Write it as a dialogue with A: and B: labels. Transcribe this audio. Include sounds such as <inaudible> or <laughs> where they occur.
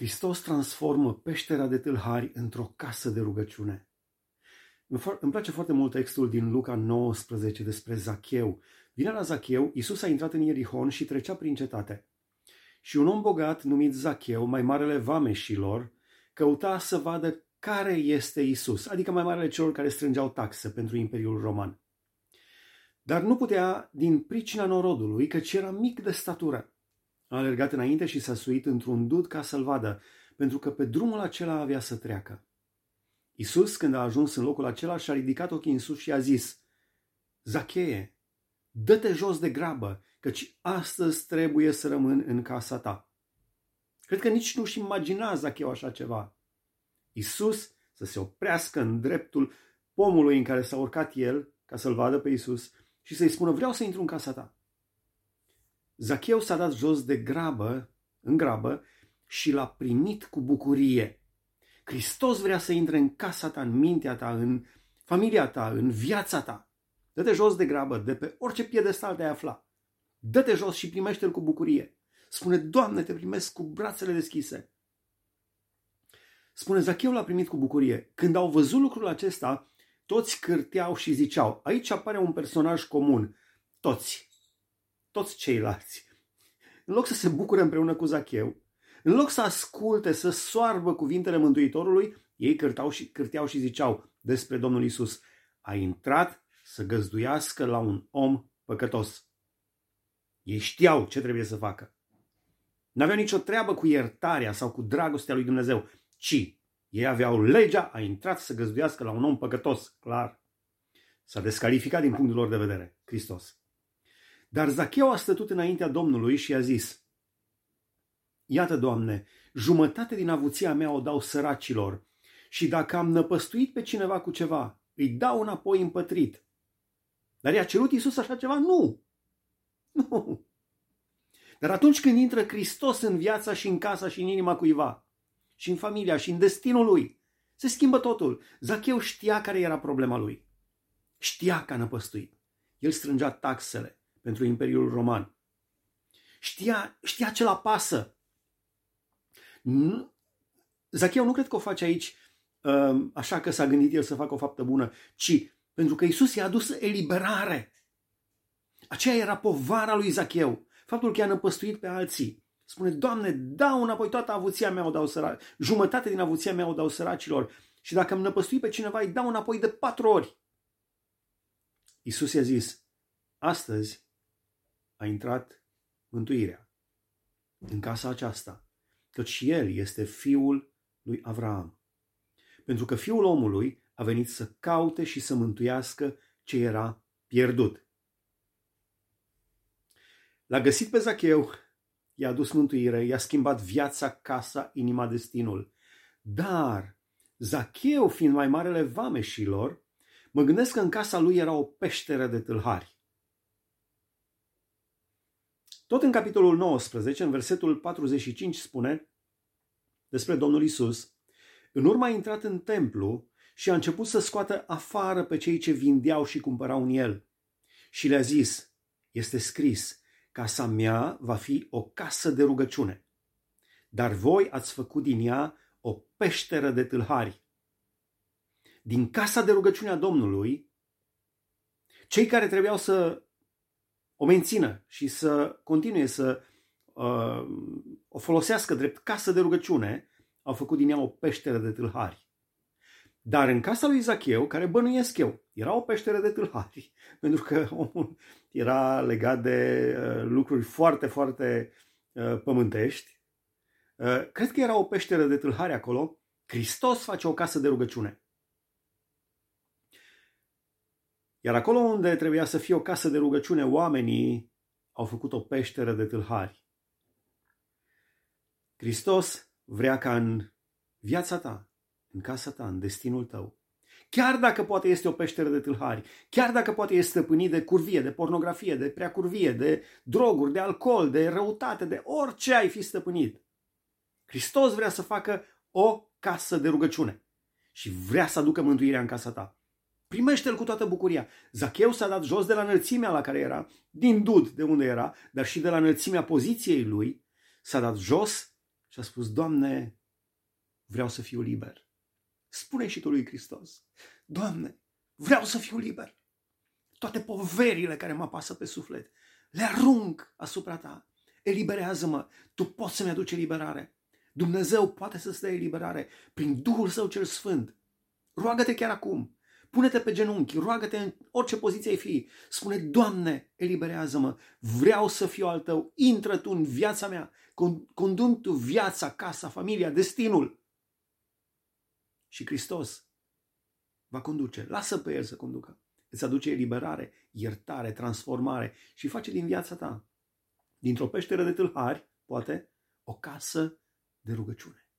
A: Hristos transformă peștera de tâlhari într-o casă de rugăciune. Îmi place foarte mult textul din Luca 19 despre Zacheu. Vine la Zacheu, Iisus a intrat în Ierihon și trecea prin cetate. Și un om bogat numit Zacheu, mai marele vameșilor, căuta să vadă care este Isus, adică mai marele celor care strângeau taxe pentru Imperiul Roman. Dar nu putea din pricina norodului, căci era mic de statură. A alergat înainte și s-a suit într-un dud ca să-l vadă, pentru că pe drumul acela avea să treacă. Isus, când a ajuns în locul acela, și-a ridicat ochii în sus și a zis, Zacheie, dă-te jos de grabă, căci astăzi trebuie să rămân în casa ta. Cred că nici nu-și imagina Zacheu așa ceva. Isus să se oprească în dreptul pomului în care s-a urcat el, ca să-l vadă pe Isus, și să-i spună, vreau să intru în casa ta. Zacheu s-a dat jos de grabă, în grabă, și l-a primit cu bucurie. Hristos vrea să intre în casa ta, în mintea ta, în familia ta, în viața ta. Dă-te jos de grabă, de pe orice piedestal te-ai afla. Dă-te jos și primește-L cu bucurie. Spune, Doamne, te primesc cu brațele deschise. Spune, Zacheu l-a primit cu bucurie. Când au văzut lucrul acesta, toți cârteau și ziceau, aici apare un personaj comun. Toți. Toți ceilalți. În loc să se bucure împreună cu Zacheu, în loc să asculte, să soarbă cuvintele Mântuitorului, ei cârteau și, cârteau și ziceau despre Domnul Isus, a intrat să găzduiască la un om păcătos. Ei știau ce trebuie să facă. N-aveau nicio treabă cu iertarea sau cu dragostea lui Dumnezeu, ci ei aveau legea, a intrat să găzduiască la un om păcătos, clar. S-a descalificat din punctul lor de vedere, Hristos. Dar Zacheu a stătut înaintea Domnului și a zis, Iată, Doamne, jumătate din avuția mea o dau săracilor și dacă am năpăstuit pe cineva cu ceva, îi dau înapoi împătrit. Dar i-a cerut Iisus așa ceva? Nu! Nu! Dar atunci când intră Hristos în viața și în casa și în inima cuiva, și în familia și în destinul lui, se schimbă totul. Zacheu știa care era problema lui. Știa că a năpăstuit. El strângea taxele pentru Imperiul Roman. Știa, știa ce-l apasă. Zacheu nu cred că o face aici um, așa că s-a gândit el să facă o faptă bună, ci pentru că Isus i-a adus eliberare. Aceea era povara lui Zacheu. Faptul că i-a năpăstuit pe alții. Spune, Doamne, dau înapoi toată avuția mea, o dau sărac, jumătate din avuția mea o dau săracilor. Și dacă îmi năpăstui pe cineva, îi dau înapoi de patru ori. Isus i-a zis, astăzi a intrat mântuirea în casa aceasta, căci el este fiul lui Avraam. Pentru că fiul omului a venit să caute și să mântuiască ce era pierdut. L-a găsit pe Zacheu, i-a adus mântuire, i-a schimbat viața, casa, inima, destinul. Dar Zacheu, fiind mai marele vameșilor, mă gândesc că în casa lui era o peșteră de tâlhari. Tot în capitolul 19, în versetul 45 spune despre Domnul Isus, în urmă a intrat în templu și a început să scoată afară pe cei ce vindeau și cumpărau în el. Și le-a zis, este scris, casa mea va fi o casă de rugăciune, dar voi ați făcut din ea o peșteră de tâlhari. Din casa de rugăciune a Domnului, cei care trebuiau să o mențină și să continue să uh, o folosească drept casă de rugăciune, au făcut din ea o peșteră de tâlhari. Dar în casa lui Zacheu, care bănuiesc eu, era o peșteră de tâlhari, <laughs> pentru că omul era legat de uh, lucruri foarte, foarte uh, pământești. Uh, cred că era o peșteră de tâlhari acolo. Hristos face o casă de rugăciune. Iar acolo unde trebuia să fie o casă de rugăciune, oamenii au făcut o peșteră de tâlhari. Hristos vrea ca în viața ta, în casa ta, în destinul tău. Chiar dacă poate este o peșteră de tâlhari, chiar dacă poate este stăpânit de curvie, de pornografie, de preacurvie, de droguri, de alcool, de răutate, de orice ai fi stăpânit. Hristos vrea să facă o casă de rugăciune și vrea să aducă mântuirea în casa ta. Primește-l cu toată bucuria. Zacheu s-a dat jos de la înălțimea la care era, din dud de unde era, dar și de la înălțimea poziției lui, s-a dat jos și a spus, Doamne, vreau să fiu liber. Spune și tu lui Hristos, Doamne, vreau să fiu liber. Toate poverile care mă apasă pe suflet, le arunc asupra ta. Eliberează-mă, tu poți să-mi aduci eliberare. Dumnezeu poate să-ți dea eliberare prin Duhul Său cel Sfânt. Roagă-te chiar acum. Pune-te pe genunchi, roagă-te în orice poziție ai fi. Spune, Doamne, eliberează-mă, vreau să fiu al Tău, intră Tu în viața mea, condun Tu viața, casa, familia, destinul. Și Hristos va conduce, lasă pe El să conducă. Îți aduce eliberare, iertare, transformare și face din viața ta, dintr-o peșteră de tâlhari, poate, o casă de rugăciune.